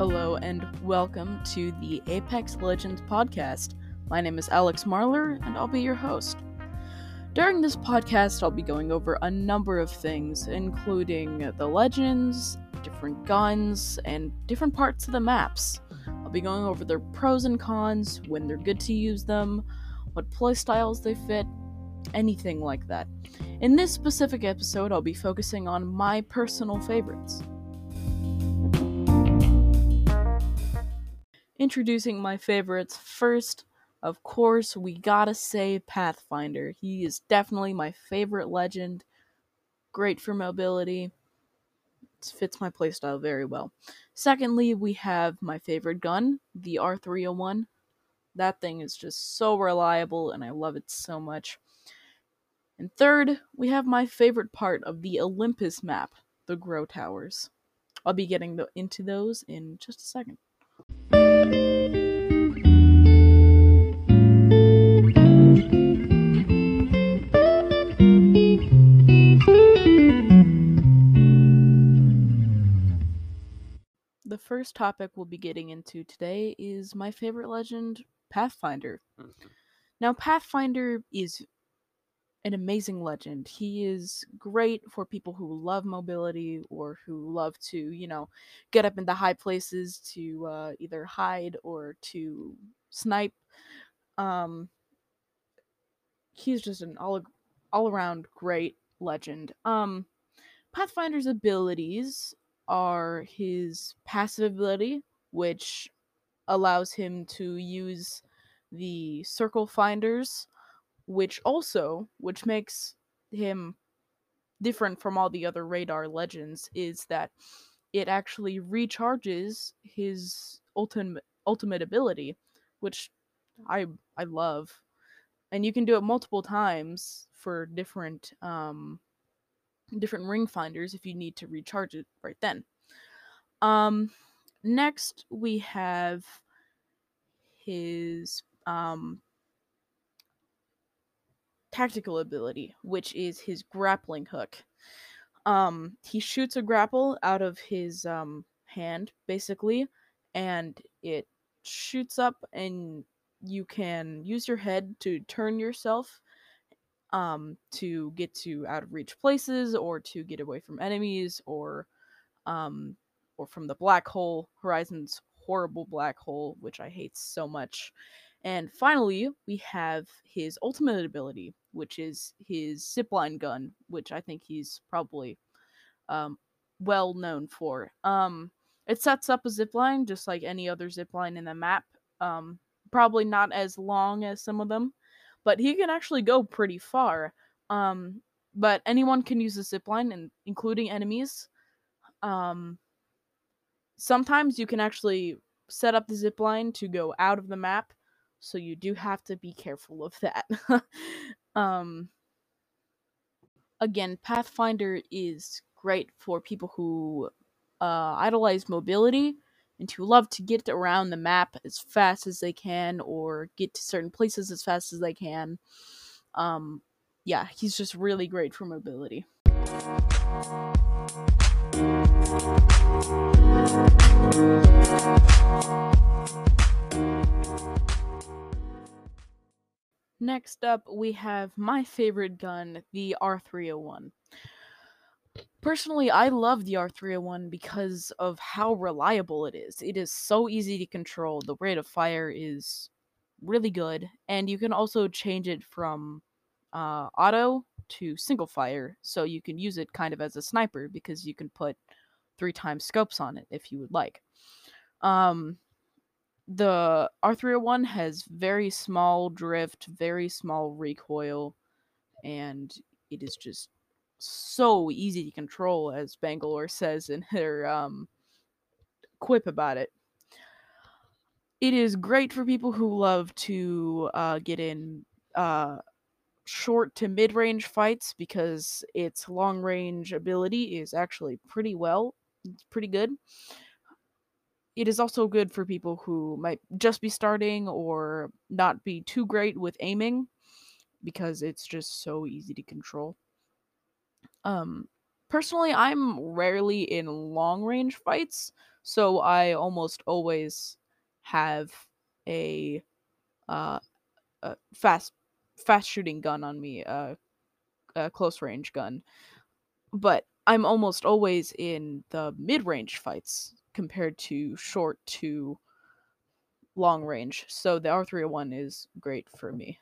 Hello and welcome to the Apex Legends podcast. My name is Alex Marler and I'll be your host. During this podcast, I'll be going over a number of things, including the legends, different guns, and different parts of the maps. I'll be going over their pros and cons, when they're good to use them, what playstyles they fit, anything like that. In this specific episode, I'll be focusing on my personal favorites. Introducing my favorites first, of course, we gotta say Pathfinder. He is definitely my favorite legend. Great for mobility. It fits my playstyle very well. Secondly, we have my favorite gun, the R301. That thing is just so reliable and I love it so much. And third, we have my favorite part of the Olympus map, the Grow Towers. I'll be getting into those in just a second. The first topic we'll be getting into today is my favorite legend, Pathfinder. Mm-hmm. Now, Pathfinder is an amazing legend. He is great for people who love mobility or who love to, you know, get up into high places to uh, either hide or to snipe. Um, he's just an all all around great legend. Um, Pathfinder's abilities are his passive ability, which allows him to use the circle finders which also which makes him different from all the other radar legends is that it actually recharges his ultimate ultimate ability which i i love. And you can do it multiple times for different um different ring finders if you need to recharge it right then. Um next we have his um tactical ability, which is his grappling hook. Um, he shoots a grapple out of his um, hand, basically, and it shoots up, and you can use your head to turn yourself um, to get to out of reach places, or to get away from enemies, or um, or from the black hole, Horizon's horrible black hole, which I hate so much. And finally, we have his ultimate ability, which is his zipline gun, which I think he's probably um, well known for. Um, it sets up a zipline just like any other zipline in the map. Um, probably not as long as some of them, but he can actually go pretty far. Um, but anyone can use the zipline, and including enemies. Um, sometimes you can actually set up the zipline to go out of the map so you do have to be careful of that. um again, Pathfinder is great for people who uh, idolize mobility and who love to get around the map as fast as they can or get to certain places as fast as they can. Um, yeah, he's just really great for mobility. Next up, we have my favorite gun, the R301. Personally, I love the R301 because of how reliable it is. It is so easy to control. The rate of fire is really good, and you can also change it from uh, auto to single fire, so you can use it kind of as a sniper because you can put three times scopes on it if you would like. Um, the R301 has very small drift, very small recoil, and it is just so easy to control, as Bangalore says in her um, quip about it. It is great for people who love to uh, get in uh, short to mid range fights because its long range ability is actually pretty well, it's pretty good it is also good for people who might just be starting or not be too great with aiming because it's just so easy to control. Um personally, I'm rarely in long range fights, so I almost always have a uh a fast fast shooting gun on me, uh, a close range gun. But I'm almost always in the mid range fights compared to short to long range. So the R301 is great for me.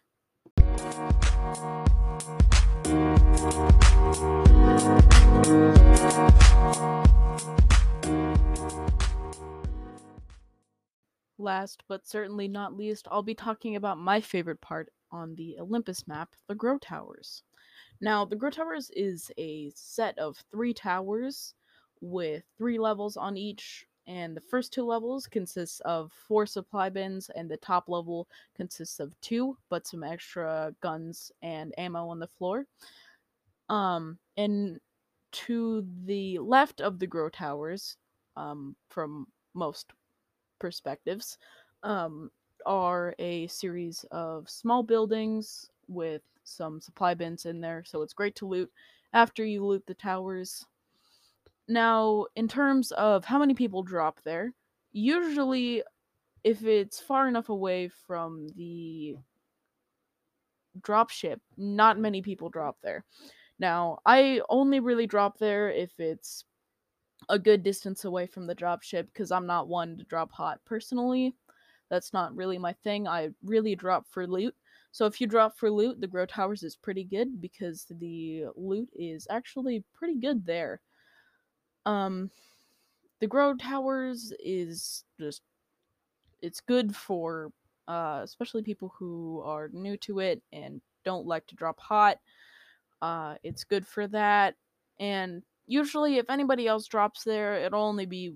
Last but certainly not least, I'll be talking about my favorite part on the Olympus map, the Grow Towers. Now, the Grow Towers is a set of three towers with three levels on each, and the first two levels consists of four supply bins, and the top level consists of two, but some extra guns and ammo on the floor. Um, and to the left of the Grow Towers, um, from most perspectives um, are a series of small buildings with some supply bins in there, so it's great to loot after you loot the towers. Now, in terms of how many people drop there, usually if it's far enough away from the dropship, not many people drop there. Now, I only really drop there if it's a good distance away from the dropship because I'm not one to drop hot personally. That's not really my thing. I really drop for loot. So if you drop for loot, the Grow Towers is pretty good because the loot is actually pretty good there. Um the Grow Towers is just it's good for uh especially people who are new to it and don't like to drop hot. Uh it's good for that and usually if anybody else drops there, it'll only be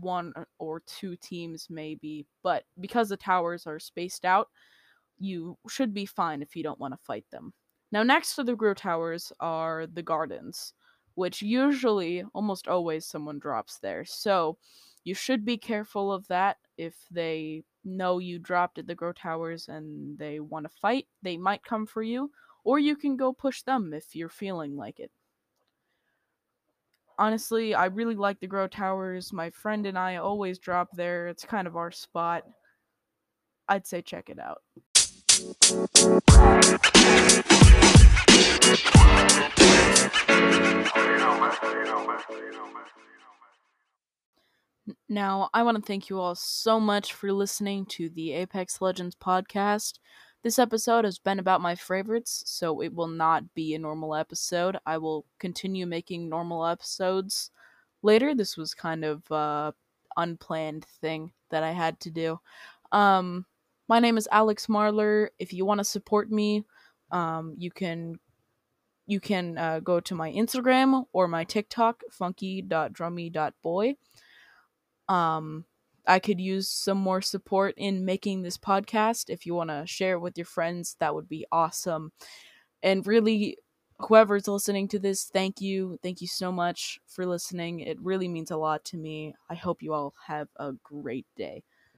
one or two teams maybe, but because the towers are spaced out, you should be fine if you don't want to fight them. Now next to the grow towers are the gardens, which usually almost always someone drops there. So you should be careful of that if they know you dropped at the grow towers and they want to fight, they might come for you, or you can go push them if you're feeling like it honestly, I really like the Grow Towers. My friend and I always drop there. It's kind of our spot. I'd say check it out. Now, I want to thank you all so much for listening to the Apex Legends podcast. This episode has been about my favorites, so it will not be a normal episode. I will continue making normal episodes later. This was kind of a unplanned thing that I had to do. Um, my name is Alex Marler. If you want to support me, um, you can you can uh, go to my Instagram or my TikTok, funky.drummy.boy. Um, I could use some more support in making this podcast. If you want to share it with your friends, that would be awesome. And really, whoever's listening to this, thank you. Thank you so much for listening. It really means a lot to me. I hope you all have a great day.